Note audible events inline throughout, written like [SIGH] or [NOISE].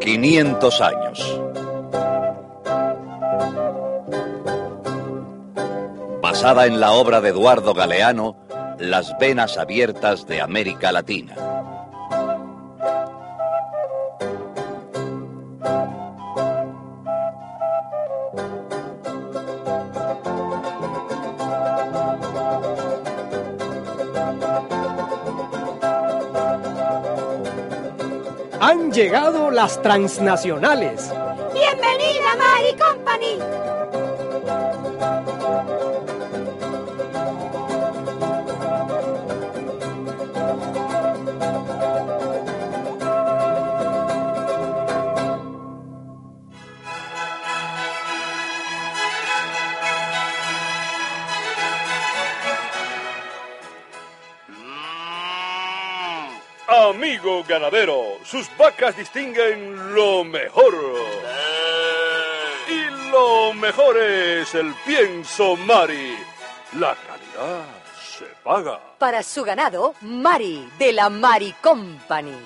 Quinientos años. Basada en la obra de Eduardo Galeano, Las venas abiertas de América Latina. Llegado las transnacionales. Bienvenida, Mari Company. Amigo ganadero, sus vacas distinguen lo mejor. Y lo mejor es el pienso Mari. La calidad se paga. Para su ganado, Mari, de la Mari Company.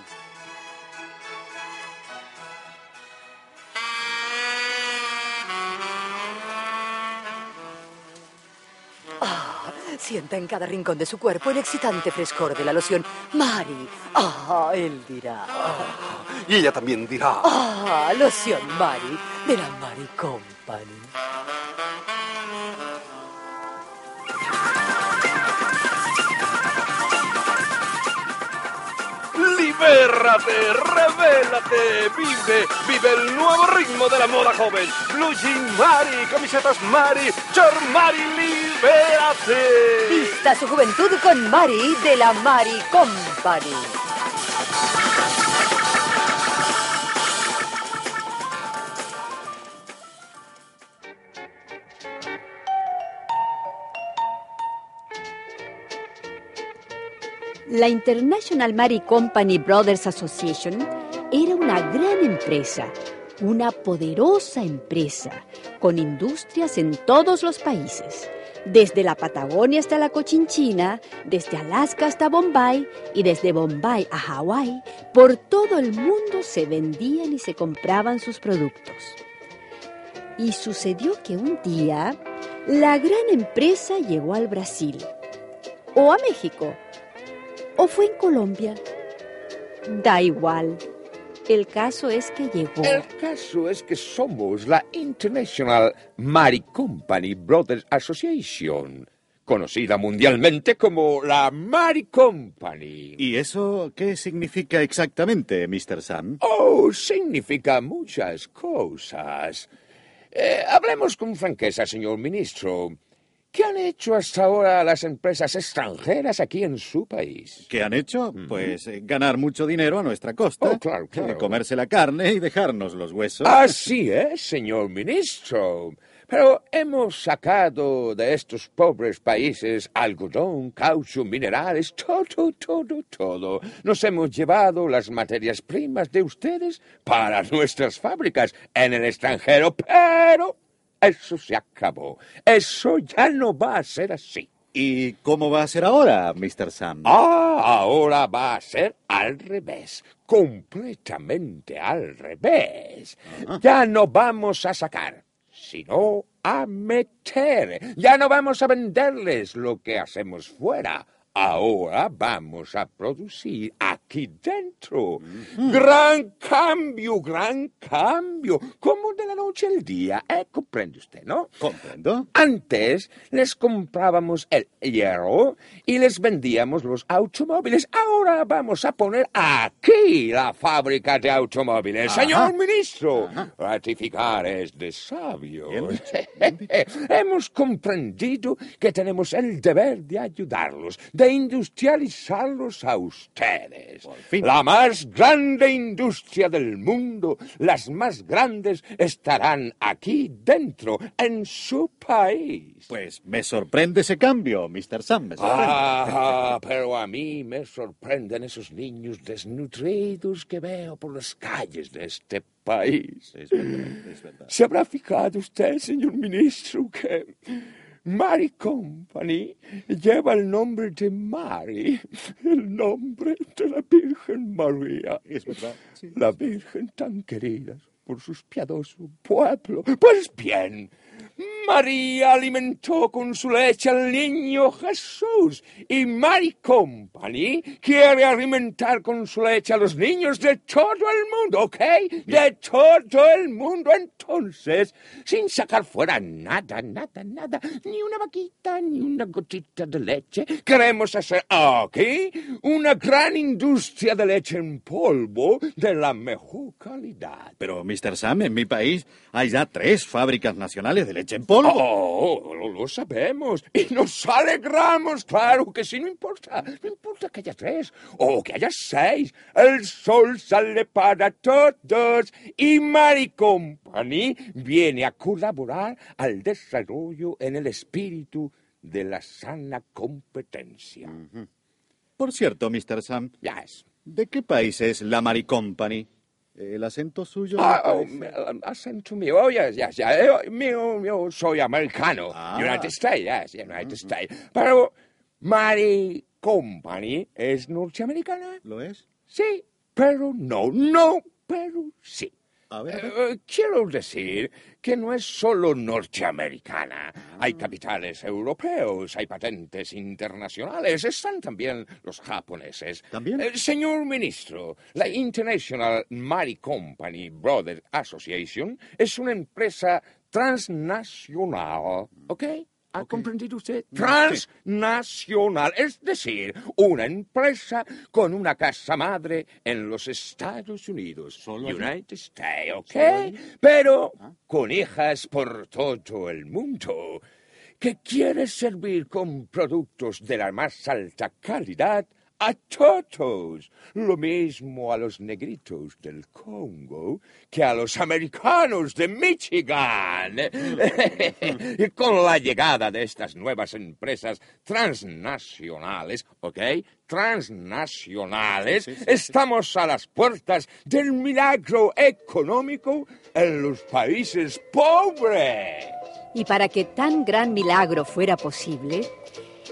Sienta en cada rincón de su cuerpo el excitante frescor de la loción. Mari, ah, él dirá. Y ella también dirá. Ah, loción Mari, de la Mari Company. Libérate, revélate, vive, vive el nuevo ritmo de la moda joven. Blue Jean Mari, camisetas Mari, short Mari, Vista su juventud con Mari, de la Mari Company. La International Mary Company Brothers Association era una gran empresa, una poderosa empresa, con industrias en todos los países, desde la Patagonia hasta la Cochinchina, desde Alaska hasta Bombay y desde Bombay a Hawái, por todo el mundo se vendían y se compraban sus productos. Y sucedió que un día la gran empresa llegó al Brasil o a México ¿O fue en Colombia? Da igual. El caso es que llegó. El caso es que somos la International Mari Company Brothers Association, conocida mundialmente como la Mari Company. ¿Y eso qué significa exactamente, Mr. Sam? Oh, significa muchas cosas. Eh, hablemos con franqueza, señor ministro. ¿Qué han hecho hasta ahora las empresas extranjeras aquí en su país? ¿Qué han hecho? Pues eh, ganar mucho dinero a nuestra costa. Oh, claro, claro. Eh, comerse la carne y dejarnos los huesos. Así es, señor ministro. Pero hemos sacado de estos pobres países algodón, caucho, minerales, todo, todo, todo. Nos hemos llevado las materias primas de ustedes para nuestras fábricas en el extranjero, pero eso se acabó. Eso ya no va a ser así. ¿Y cómo va a ser ahora, Mr. Sam? Ah, ahora va a ser al revés. Completamente al revés. Ya no vamos a sacar, sino a meter. Ya no vamos a venderles lo que hacemos fuera. Ahora vamos a producir aquí dentro. Gran cambio, gran cambio. Como de la noche al día. ¿eh? ¿Comprende usted, no? Comprendo. Antes les comprábamos el hierro y les vendíamos los automóviles. Ahora vamos a poner aquí la fábrica de automóviles. Ajá. Señor ministro, ratificar es de sabios. [LAUGHS] Hemos comprendido que tenemos el deber de ayudarlos, de industrializarlos a ustedes. La más grande industria del mundo, las más grandes estarán aquí dentro, en su país. Pues me sorprende ese cambio, Mr. Sam. Me sorprende. Ah, pero a mí me sorprenden esos niños desnutridos que veo por las calles de este país. Es verdad, es verdad. ¿Se habrá fijado usted, señor ministro, que Mary Company lleva el nombre de Mary, el nombre de la Virgen María? Es verdad. sí. La Virgen tan querida por sus piadosos pueblo. Pues bien, María alimentó con su leche al niño Jesús y Mary Company quiere alimentar con su leche a los niños de todo el mundo, ¿ok? De todo el mundo. Entonces, sin sacar fuera nada, nada, nada, ni una vaquita, ni una gotita de leche, queremos hacer aquí una gran industria de leche en polvo de la mejor calidad. Pero, Mr. Sam, en mi país hay ya tres fábricas nacionales de leche en polvo. Oh, lo, lo sabemos. Y nos alegramos, claro que sí, no importa. No importa que haya tres o que haya seis. El sol sale para todos. Y Mary Company viene a colaborar al desarrollo en el espíritu de la sana competencia. Por cierto, Mr. Sam, Ya es. ¿de qué país es la Mary Company? El acento suyo. Ah, oh, um, acento mío, oh, yes, yes, yes. Eh, mío, yo soy americano. Ah. United States, yes, United States. Pero Mary Company es norteamericana. ¿Lo es? Sí, pero no, no, pero sí. A ver, a ver. Eh, quiero decir que no es solo norteamericana. Hay capitales europeos, hay patentes internacionales, están también los japoneses. ¿También? Eh, señor ministro, la International Mary Company Brothers Association es una empresa transnacional, ¿ok? ¿Ha comprendido usted? Transnacional, es decir, una empresa con una casa madre en los Estados Unidos, Solo. United States, ¿ok? Pero con hijas por todo el mundo, que quiere servir con productos de la más alta calidad a todos, lo mismo a los negritos del Congo que a los americanos de Michigan. [LAUGHS] y con la llegada de estas nuevas empresas transnacionales, ¿ok? Transnacionales, estamos a las puertas del milagro económico en los países pobres. Y para que tan gran milagro fuera posible,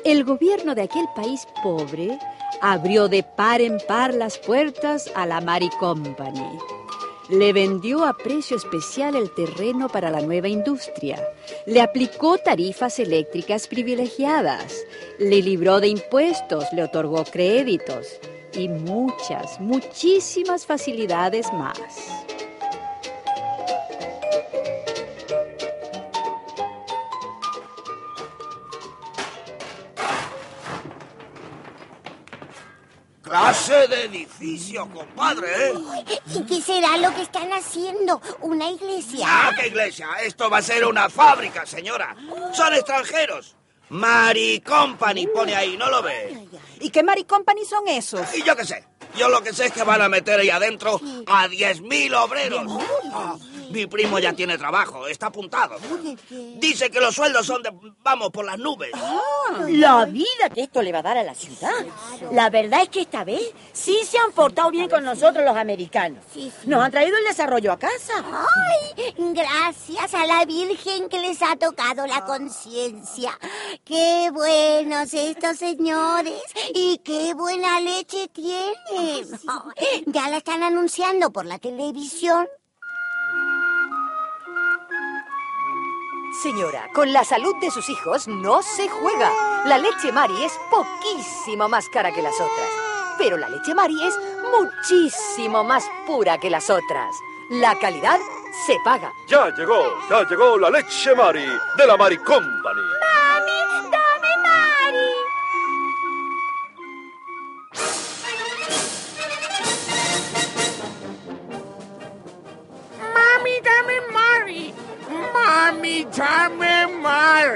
el gobierno de aquel país pobre abrió de par en par las puertas a la Mary Company. Le vendió a precio especial el terreno para la nueva industria. Le aplicó tarifas eléctricas privilegiadas. Le libró de impuestos, le otorgó créditos y muchas, muchísimas facilidades más. Clase de edificio, compadre, ¿eh? ¿Y qué será lo que están haciendo? ¿Una iglesia? Ah, qué iglesia. Esto va a ser una fábrica, señora. Son extranjeros. Mary Company pone ahí, ¿no lo ve? ¿Y qué Mary Company son esos? Y yo qué sé. Yo lo que sé es que van a meter ahí adentro a 10.000 obreros. Ah, mi primo ya tiene trabajo, está apuntado. Dice que los sueldos son de, vamos, por las nubes. La vida que esto le va a dar a la ciudad. La verdad es que esta vez sí se han portado bien con nosotros los americanos. Nos han traído el desarrollo a casa. ¡Ay! Gracias a la Virgen que les ha tocado la conciencia. ¡Qué buenos estos señores! ¡Y qué buena leche tienen! Ya la están anunciando por la televisión. Señora, con la salud de sus hijos no se juega. La leche Mari es poquísimo más cara que las otras. Pero la leche Mari es muchísimo más pura que las otras. La calidad se paga. Ya llegó, ya llegó la leche Mari de la Mari Company.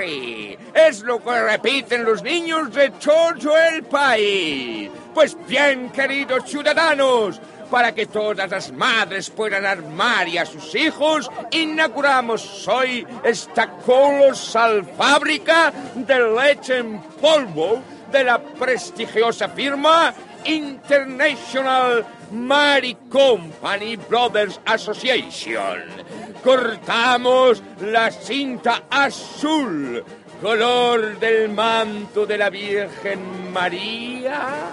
Es lo que repiten los niños de todo el país. Pues bien, queridos ciudadanos, para que todas las madres puedan armar y a sus hijos, inauguramos hoy esta colosal fábrica de leche en polvo de la prestigiosa firma International Mary Company Brothers Association. Cortamos la cinta azul, color del manto de la Virgen María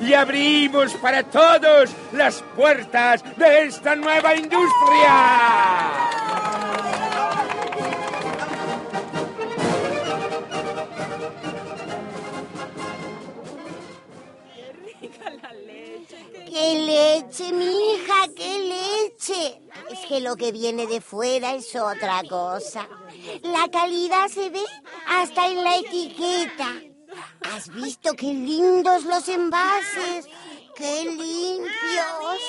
y abrimos para todos las puertas de esta nueva industria. ¡Qué leche, mi hija! ¡Qué leche! Es que lo que viene de fuera es otra cosa. La calidad se ve hasta en la etiqueta. ¿Has visto qué lindos los envases? ¡Qué limpios!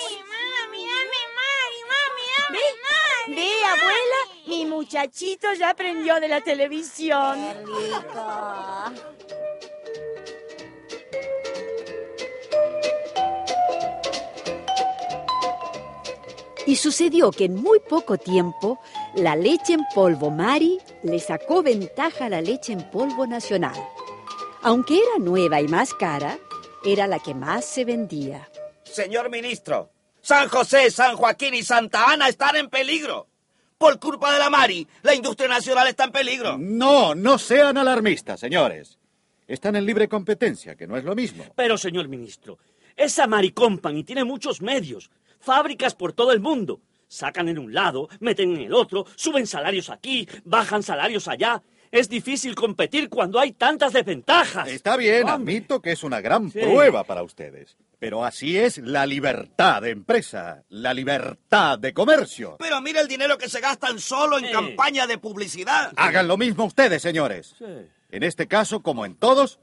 Ve, ve, abuela, mi muchachito ya aprendió de la televisión. ¡Qué rico! Y sucedió que en muy poco tiempo la leche en polvo Mari le sacó ventaja a la leche en polvo nacional. Aunque era nueva y más cara, era la que más se vendía. Señor ministro, San José, San Joaquín y Santa Ana están en peligro. Por culpa de la Mari, la industria nacional está en peligro. No, no sean alarmistas, señores. Están en libre competencia, que no es lo mismo. Pero, señor ministro, esa Mari Company tiene muchos medios, fábricas por todo el mundo. Sacan en un lado, meten en el otro, suben salarios aquí, bajan salarios allá. Es difícil competir cuando hay tantas desventajas. Está bien, admito que es una gran Sí. prueba para ustedes. Pero así es la libertad de empresa, la libertad de comercio. Pero mira el dinero que se gastan solo en campaña de publicidad. Hagan lo mismo ustedes, señores. En este caso, como en todos,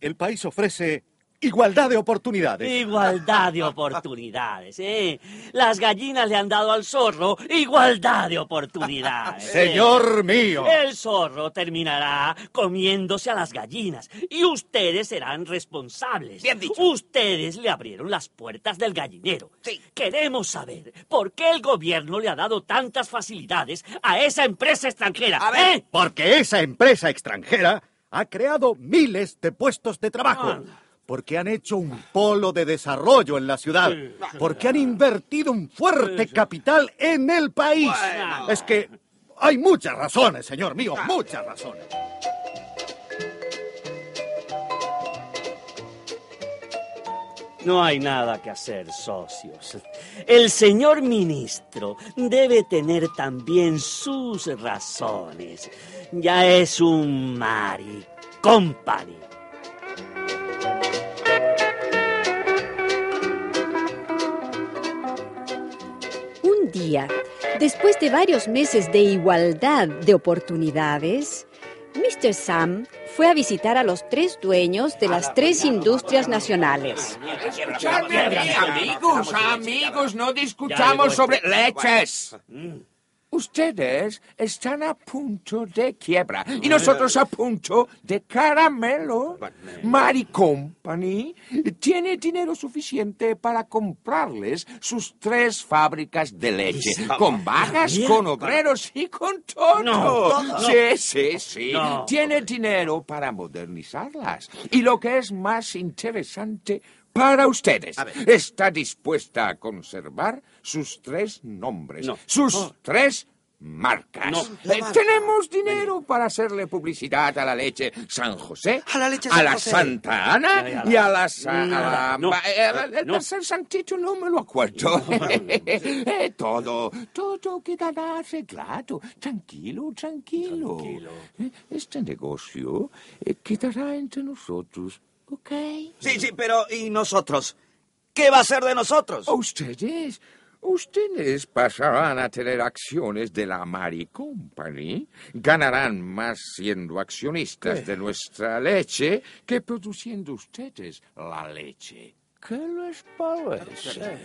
el país ofrece igualdad de oportunidades. Igualdad de oportunidades, ¿eh? Las gallinas le han dado al zorro igualdad de oportunidades. ¿eh? Señor mío. El zorro terminará comiéndose a las gallinas y ustedes serán responsables. Bien dicho. Ustedes le abrieron las puertas del gallinero. Queremos saber por qué el gobierno le ha dado tantas facilidades a esa empresa extranjera. ¿eh? Porque esa empresa extranjera ha creado miles de puestos de trabajo. Porque han hecho un polo de desarrollo en la ciudad. Porque han invertido un fuerte capital en el país. Es que hay muchas razones, señor mío, muchas razones. No hay nada que hacer, socios. El señor ministro debe tener también sus razones. Ya es un Mari Company. Después de varios meses de igualdad de oportunidades, Mr. Sam fue a visitar a los tres dueños de las tres industrias nacionales. Amigos, amigos, no discutamos sobre leches. Ustedes están a punto de quiebra y nosotros a punto de caramelo. Mary Company tiene dinero suficiente para comprarles sus tres fábricas de leche, con vagas, con obreros y con todo. No. Sí, sí, sí. No. Tiene dinero para modernizarlas. Y lo que es más interesante para ustedes, está dispuesta a conservar sus tres nombres, sus tres marcas. No, Eh, tenemos dinero para hacerle publicidad a la leche San José, A la leche San la José. Santa Ana y a la, Sa- a la- No, ba- eh, el- tercer santito no me lo acuerdo. [LAUGHS] Eh, todo, todo quedará arreglado. Tranquilo, tranquilo. Eh, Este negocio eh, quedará entre nosotros, ¿ok? Sí, sí, pero ¿y nosotros? ¿Qué va a ser de nosotros? Ustedes, ustedes pasarán a tener acciones de la Mari Company. Ganarán más siendo accionistas de nuestra leche que produciendo ustedes la leche. ¿Qué les parece?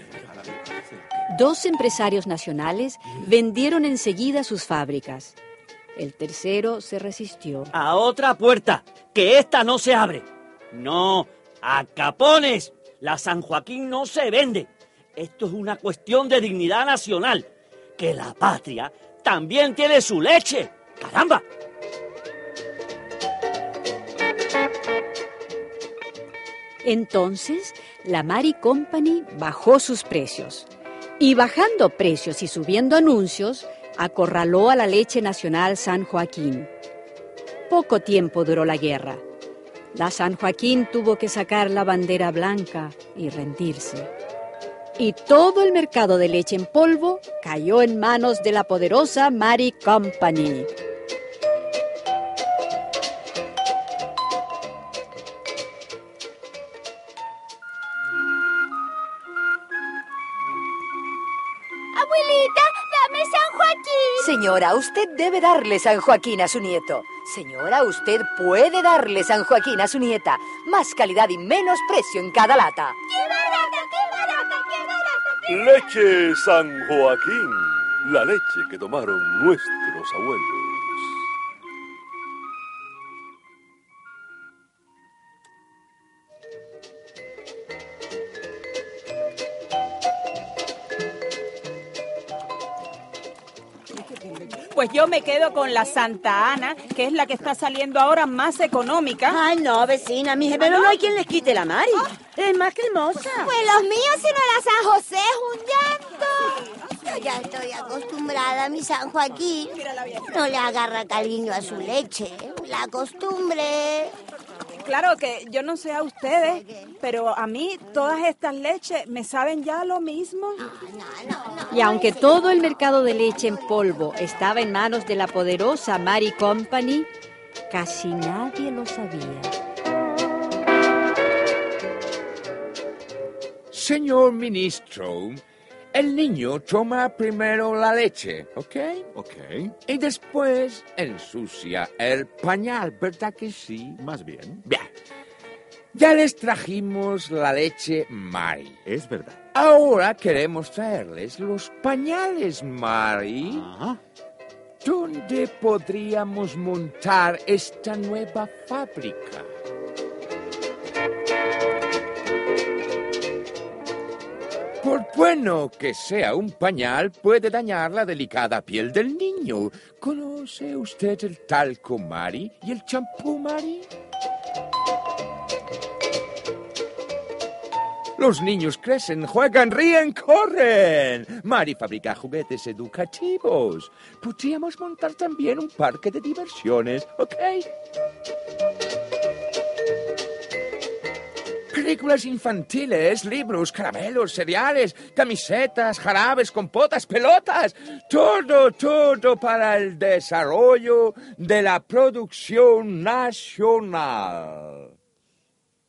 Dos empresarios nacionales vendieron enseguida sus fábricas. El tercero se resistió. A otra puerta, que esta no se abre. No, a capones. La San Joaquín no se vende. Esto es una cuestión de dignidad nacional. Que la patria también tiene su leche. ¡Caramba! Entonces, la Mari Company bajó sus precios. Y bajando precios y subiendo anuncios, acorraló a la leche nacional San Joaquín. Poco tiempo duró la guerra. La San Joaquín tuvo que sacar la bandera blanca y rendirse. Y todo el mercado de leche en polvo cayó en manos de la poderosa Mari Company. Abuelita, dame San Joaquín. Señora, usted debe darle San Joaquín a su nieto. Señora, usted puede darle San Joaquín a su nieta. Más calidad y menos precio en cada lata. Leche San Joaquín, la leche que tomaron nuestros abuelos. Pues yo me quedo con la Santa Ana, que es la que está saliendo ahora más económica. Ay, no, vecina, mi pero no hay quien les quite la Mari. Es más que hermosa. Pues los míos, si no la San José, es un llanto. Yo ya estoy acostumbrada a mi San Joaquín. No le agarra cariño a su leche. La costumbre. Claro que yo no sé a ustedes, pero a mí todas estas leches me saben ya lo mismo. Y aunque todo el mercado de leche en polvo estaba en manos de la poderosa Mari Company, casi nadie lo sabía. Señor ministro, el niño toma primero la leche, ¿ok? Ok. Y después ensucia el pañal, ¿verdad que sí? Más bien. Bien. Ya les trajimos la leche Mari. Es verdad. Ahora queremos traerles los pañales Mari. ¿Dónde podríamos montar esta nueva fábrica? Por bueno que sea un pañal, puede dañar la delicada piel del niño. ¿Conoce usted el talco Mari y el champú Mari? Los niños crecen, juegan, ríen, corren. Mari fabrica juguetes educativos. Podríamos montar también un parque de diversiones, ¿ok? Películas infantiles, libros, caramelos, cereales, camisetas, jarabes, compotas, pelotas. Todo, todo para el desarrollo de la producción nacional.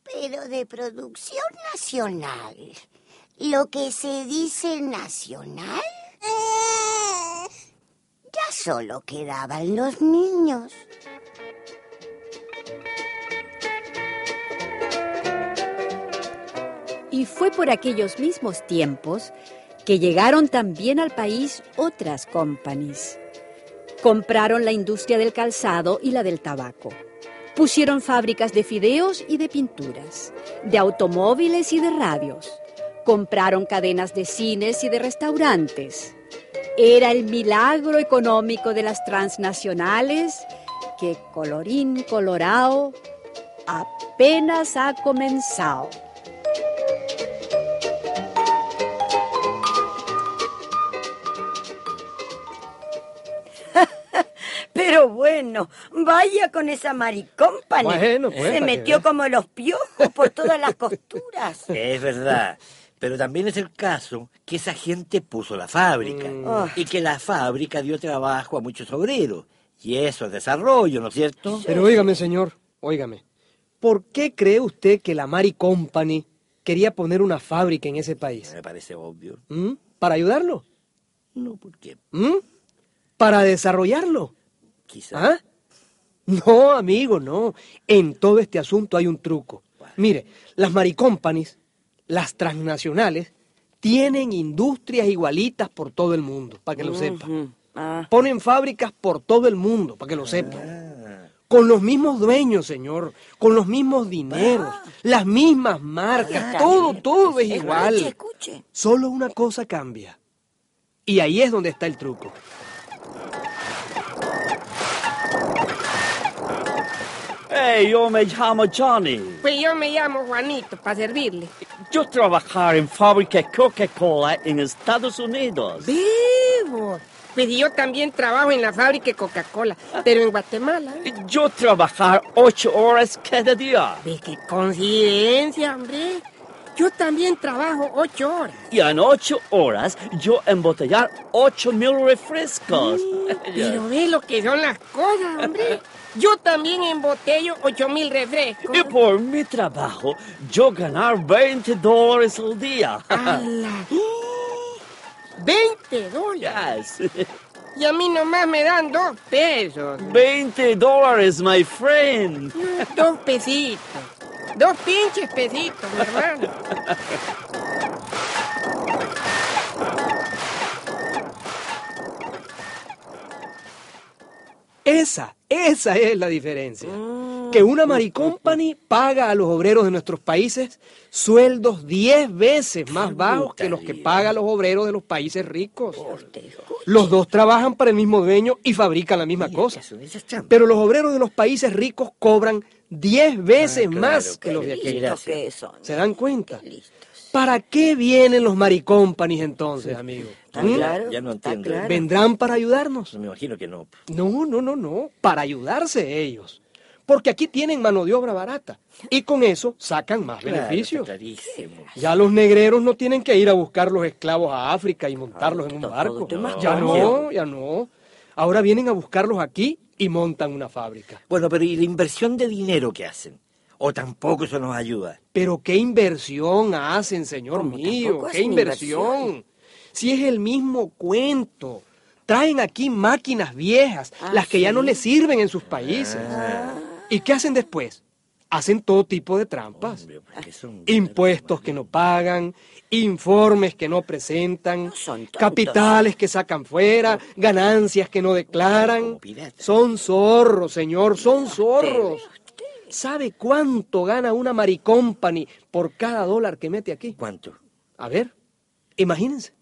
Pero de producción nacional. Lo que se dice nacional. Ya solo quedaban los niños. Y fue por aquellos mismos tiempos que llegaron también al país otras companies. Compraron la industria del calzado y la del tabaco. Pusieron fábricas de fideos y de pinturas, de automóviles y de radios. Compraron cadenas de cines y de restaurantes. Era el milagro económico de las transnacionales que, colorín colorado, apenas ha comenzado. Pero bueno, vaya con esa maricómpane. Bueno, pues, Se metió como los piojos por todas las costuras. [LAUGHS] Es verdad. Pero también es el caso que esa gente puso la fábrica Ah. y que la fábrica dio trabajo a muchos obreros. Y eso es desarrollo, ¿no es cierto? Pero óigame, señor, óigame. ¿Por qué cree usted que la Mari Company quería poner una fábrica en ese país? Me parece obvio. ¿Mm? ¿Para ayudarlo? No, ¿por qué? ¿Mm? ¿Para desarrollarlo? ¿Ah? No, amigo, no. En todo este asunto hay un truco. Mire, las maricompanies, las transnacionales, tienen industrias igualitas por todo el mundo, para que lo sepa. Ah. Ponen fábricas por todo el mundo, para que lo sepa. Con los mismos dueños, señor, con los mismos dineros, las mismas marcas, todo, todo es igual. Escuche, escuche. Solo una cosa cambia. Y ahí es donde está el truco. Hey, yo me llamo Johnny. Pues yo me llamo Juanito, para servirle. Yo trabajar en fábrica Coca-Cola en Estados Unidos. Vivo. Pues yo también trabajo en la fábrica Coca-Cola, pero en Guatemala. Yo trabajar ocho horas cada día. Ve qué coincidencia, hombre. Yo también trabajo ocho horas. Y en ocho horas yo embotellar ocho mil refrescos. [LAUGHS] Pero ve lo que son las cosas, hombre. Yo también embotello ocho mil refrescos. Y por mi trabajo yo ganar 20 dólares al día. ¡Hala! 20 [LAUGHS] dólares. Yes. Y a mí nomás me dan dos pesos. 20 dólares, my friend. Dos pesitos. Dos pinches pesitos, mi hermano. Esa, esa es la diferencia. Que una Maricompany paga a los obreros de nuestros países sueldos 10 veces más bajos que los que pagan los obreros de los países ricos. Los dos trabajan para el mismo dueño y fabrican la misma cosa. Pero los obreros de los países ricos cobran 10 veces más que los de aquí. listos que son. ¿Se dan cuenta? ¿Para qué vienen los Maricompanies entonces, amigo? Está ¿Mm? claro, ya no entiendo. claro. ¿Vendrán para ayudarnos? Me imagino que no. No, no, no, no. Para ayudarse ellos. Porque aquí tienen mano de obra barata. Y con eso sacan más Claro, beneficios. Ya los negreros no tienen que ir a buscar los esclavos a África y montarlos en un barco. Ya no, ya no. Ahora vienen a buscarlos aquí y montan una fábrica. Bueno, pero ¿y la inversión de dinero que hacen? ¿O tampoco eso nos ayuda? Pero qué inversión hacen, señor mío, qué inversión. inversión? Si es el mismo cuento. Traen aquí máquinas viejas, Ah, las que ya no les sirven en sus países. ¿Y qué hacen después? Hacen todo tipo de trampas. Impuestos que no pagan, informes que no presentan, capitales que sacan fuera, ganancias que no declaran. Son zorros, señor, son zorros. ¿Sabe cuánto gana una Maricompany por cada dólar que mete aquí? ¿Cuánto? A ver, imagínense.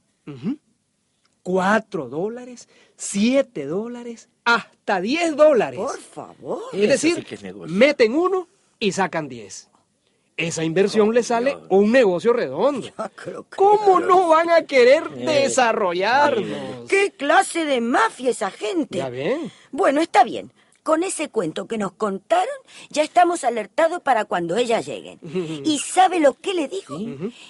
Cuatro dólares, siete dólares, hasta diez dólares. Por favor. Es Eso decir, sí es meten uno y sacan diez. Esa inversión le sale un negocio redondo. [LAUGHS] ¿Cómo no van a querer Eh, desarrollarnos? ¿Qué clase de mafia esa gente? Ya ven. Bueno, está bien. Con ese cuento que nos contaron, ya estamos alertados para cuando ellas lleguen. ¿Y sabe lo que le dijo?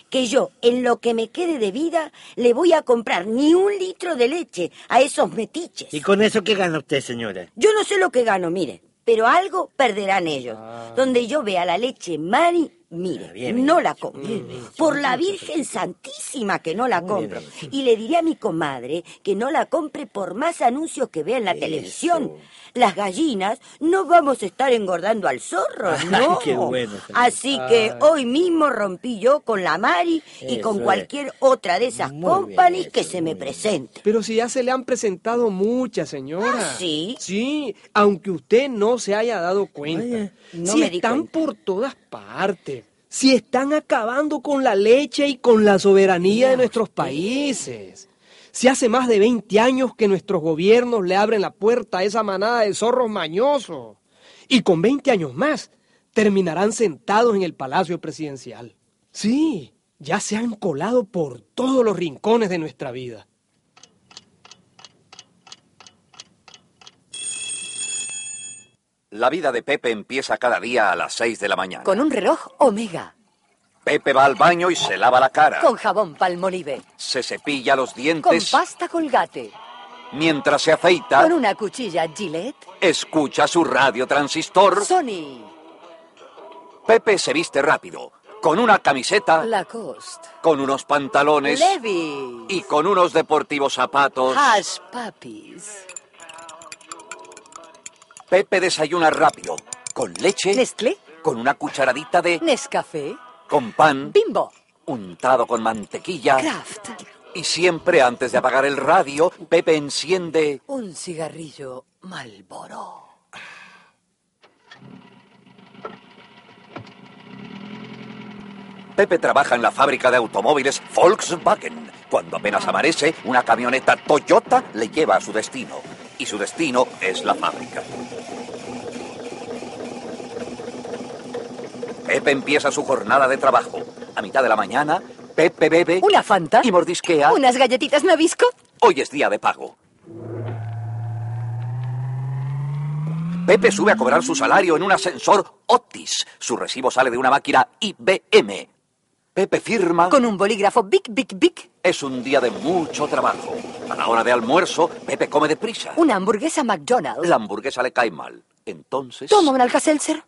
Que yo, en lo que me quede de vida, le voy a comprar ni un litro de leche a esos metiches. ¿Y con eso qué gana usted, señora? Yo no sé lo que gano, mire, pero algo perderán ellos. Donde yo vea la leche Mari, mire, bien, no la compro. Por la Virgen Santísima que no la compro. Y le diré a mi comadre que no la compre por más anuncios que vea en la televisión. Las gallinas no vamos a estar engordando al zorro, Ay, ¿no? [LAUGHS] qué bueno. Así que Ay. hoy mismo rompí yo con la Mari y Eso con es. cualquier otra de esas Muy companies que se me presente. Pero si ya se le han presentado muchas, señora. ¿Ah, sí? Sí, aunque usted no se haya dado cuenta. no si me di están por todas partes. Si están acabando con la leche y con la soberanía de nuestros países. Si hace más de 20 años que nuestros gobiernos le abren la puerta a esa manada de zorros mañosos. Y con 20 años más terminarán sentados en el Palacio Presidencial. Sí, ya se han colado por todos los rincones de nuestra vida. La vida de Pepe empieza cada día a las 6 de la mañana. Con un reloj Omega. Pepe va al baño y se lava la cara. Con jabón Palmolive. Se cepilla los Con dientes. pasta Colgate. Mientras se afeita, Con una cuchilla Gillette. escucha su radio transistor. Sony. Pepe se viste rápido, con una camiseta, Lacoste. con unos pantalones Levi. y con unos deportivos zapatos. Hash Puppies. Pepe desayuna rápido, con leche, Nestlé. con una cucharadita de... Nescafé. con pan, Bimbo. untado con mantequilla. Kraft. Y siempre antes de apagar el radio, Pepe enciende... Un cigarrillo Malboro. Pepe trabaja en la fábrica de automóviles Volkswagen. Cuando apenas amanece, una camioneta Toyota le lleva a su destino. Y su destino es la fábrica. Pepe empieza su jornada de trabajo. A mitad de la mañana, Pepe bebe... Una Fanta. Y mordisquea. Unas galletitas Nabisco. Hoy es día de pago. Pepe sube a cobrar su salario en un ascensor Otis. Su recibo sale de una máquina IBM. Pepe firma. Con un bolígrafo Big Big Big. Es un día de mucho trabajo. A la hora de almuerzo, Pepe come deprisa. Una hamburguesa McDonald's. La hamburguesa le cae mal. Entonces. Toma un Alka-Seltzer.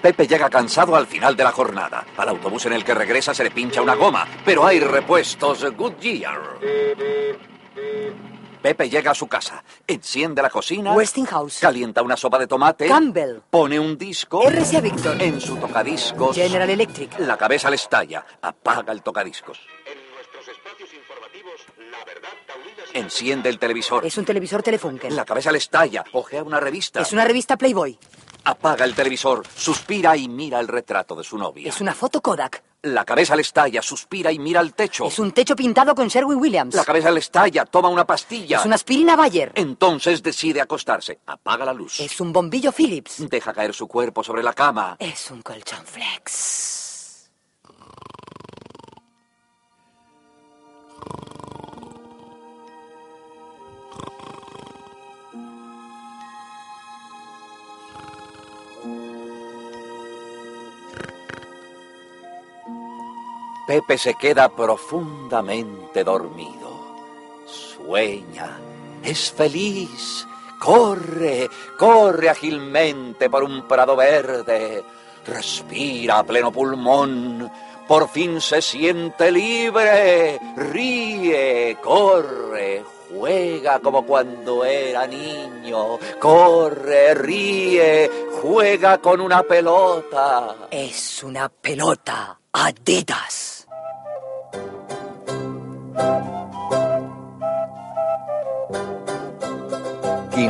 Pepe llega cansado al final de la jornada. Al autobús en el que regresa se le pincha una goma, pero hay repuestos Goodyear. Pepe llega a su casa, enciende la cocina, Westinghouse. calienta una sopa de tomate, Campbell. pone un disco RCA Victor. en su tocadiscos. General Electric. La cabeza le estalla, apaga el tocadiscos. Enciende el televisor. Es un televisor Telefunken. La cabeza le estalla, ojea una revista. Es una revista Playboy. Apaga el televisor, suspira y mira el retrato de su novia. Es una foto Kodak. La cabeza le estalla, suspira y mira el techo. Es un techo pintado con Sherwin Williams. La cabeza le estalla, toma una pastilla. Es una aspirina Bayer. Entonces decide acostarse. Apaga la luz. Es un bombillo Philips. Deja caer su cuerpo sobre la cama. Es un colchón Flex. Pepe se queda profundamente dormido. Sueña, es feliz, corre, corre ágilmente por un prado verde, respira a pleno pulmón, por fin se siente libre, ríe, corre, juega como cuando era niño, corre, ríe, juega con una pelota. Es una pelota Adidas.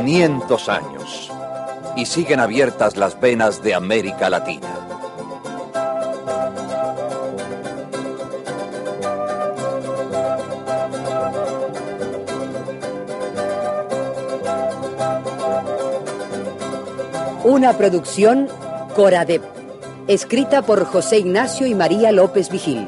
500 años y siguen abiertas las venas de América Latina. Una producción Coradep, escrita por José Ignacio y María López Vigil.